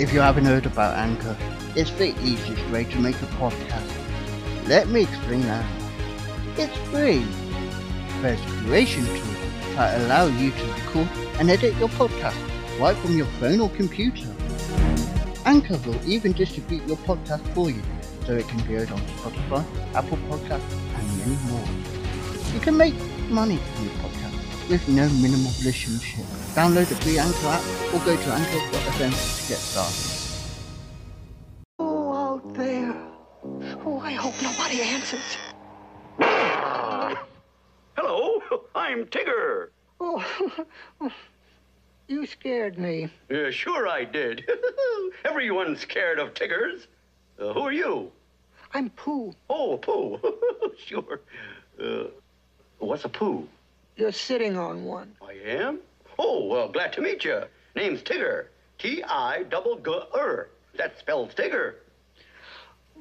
If you haven't heard about Anchor, it's the easiest way to make a podcast. Let me explain that. It's free. There's creation tools that allow you to record and edit your podcast right from your phone or computer. Anchor will even distribute your podcast for you so it can be heard on Spotify, Apple Podcasts, and many more. You can make money from your podcast with no minimal listenership. Download the free Anchor app or go to anchor.fm to get started. Oh, out there. Oh, I hope nobody answers. Hello, I'm Tigger. Oh, you scared me. Yeah, sure, I did. Everyone's scared of Tiggers. Uh, who are you? I'm Pooh. Oh, Pooh. sure. Uh, what's a Pooh? You're sitting on one. I am? Oh, well, glad to meet you. Name's Tigger. T I double G R. That spells Tigger.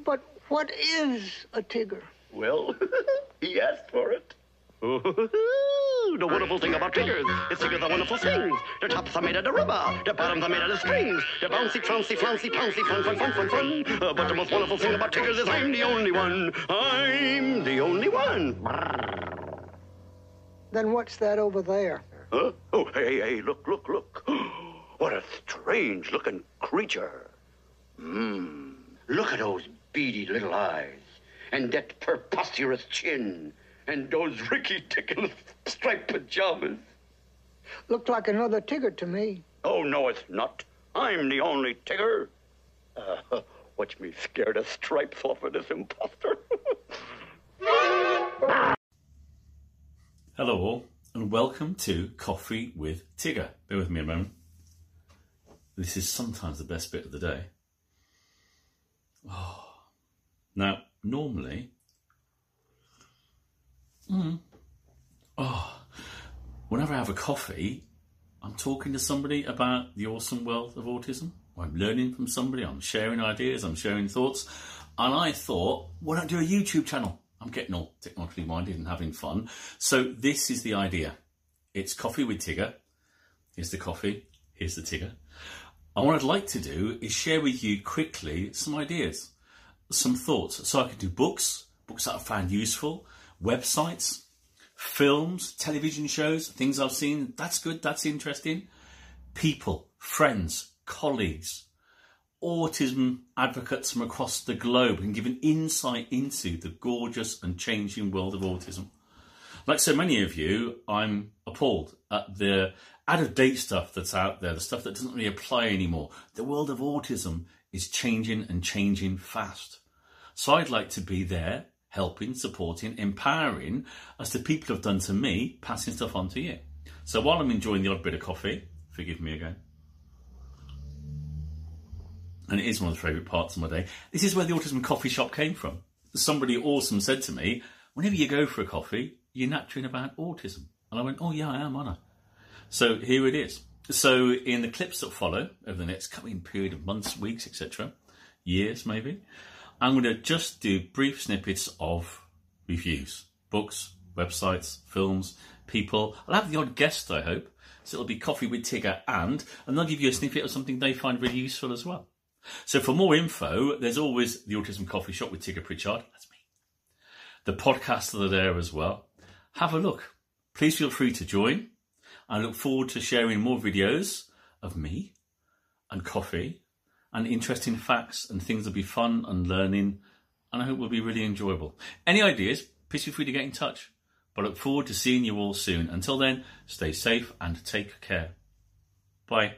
But what is a Tigger? Well, he asked for it. the wonderful thing about Tiggers is Tiggers are wonderful things. Their tops are made out of rubber, their bottoms are made out of strings. The bouncy, flouncy, flouncy, pouncy, fun, fun, fun, fun, fun. Uh, but the most wonderful thing about Tiggers is I'm the only one. I'm the only one. Then what's that over there? Huh? Oh, hey, hey, look, look, look. What a strange looking creature. Mmm. Look at those beady little eyes. And that preposterous chin. And those ricky tickle striped pajamas. Looked like another Tigger to me. Oh, no, it's not. I'm the only Tigger. Uh, watch me scare the stripes off of this impostor. Hello, all, and welcome to Coffee with Tigger. Bear with me a moment. This is sometimes the best bit of the day. Oh. Now, normally, mm, oh, whenever I have a coffee, I'm talking to somebody about the awesome world of autism. I'm learning from somebody, I'm sharing ideas, I'm sharing thoughts. And I thought, why not do a YouTube channel? I'm getting all technologically minded and having fun. So this is the idea. It's coffee with Tigger. Here's the coffee. Here's the Tigger. And what I'd like to do is share with you quickly some ideas, some thoughts. So I could do books, books that I found useful, websites, films, television shows, things I've seen. That's good. That's interesting. People, friends, colleagues, autism advocates from across the globe and give an insight into the gorgeous and changing world of autism. Like so many of you, I'm appalled at the out of date stuff that's out there, the stuff that doesn't really apply anymore. The world of autism is changing and changing fast. So I'd like to be there, helping, supporting, empowering, as the people have done to me, passing stuff on to you. So while I'm enjoying the odd bit of coffee, forgive me again and it is one of the favourite parts of my day. This is where the Autism Coffee Shop came from. Somebody awesome said to me, whenever you go for a coffee, you're nattering about autism. And I went, oh yeah, I am, aren't I? So here it is. So in the clips that follow over the next coming period of months, weeks, etc., years maybe, I'm going to just do brief snippets of reviews, books, websites, films, people. I'll have the odd guest, I hope. So it'll be coffee with Tigger and, and they'll give you a snippet of something they find really useful as well. So for more info, there's always the Autism Coffee Shop with Tigger Pritchard. That's me. The podcasts are there as well. Have a look. Please feel free to join. I look forward to sharing more videos of me and coffee and interesting facts and things that'll be fun and learning and I hope will be really enjoyable. Any ideas, please feel free to get in touch. But I look forward to seeing you all soon. Until then, stay safe and take care. Bye.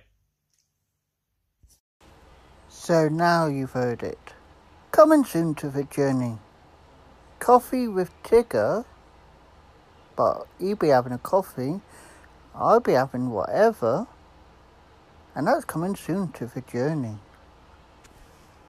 So now you've heard it. Coming soon to the journey. Coffee with Tigger? But you be having a coffee, I'll be having whatever. And that's coming soon to the journey.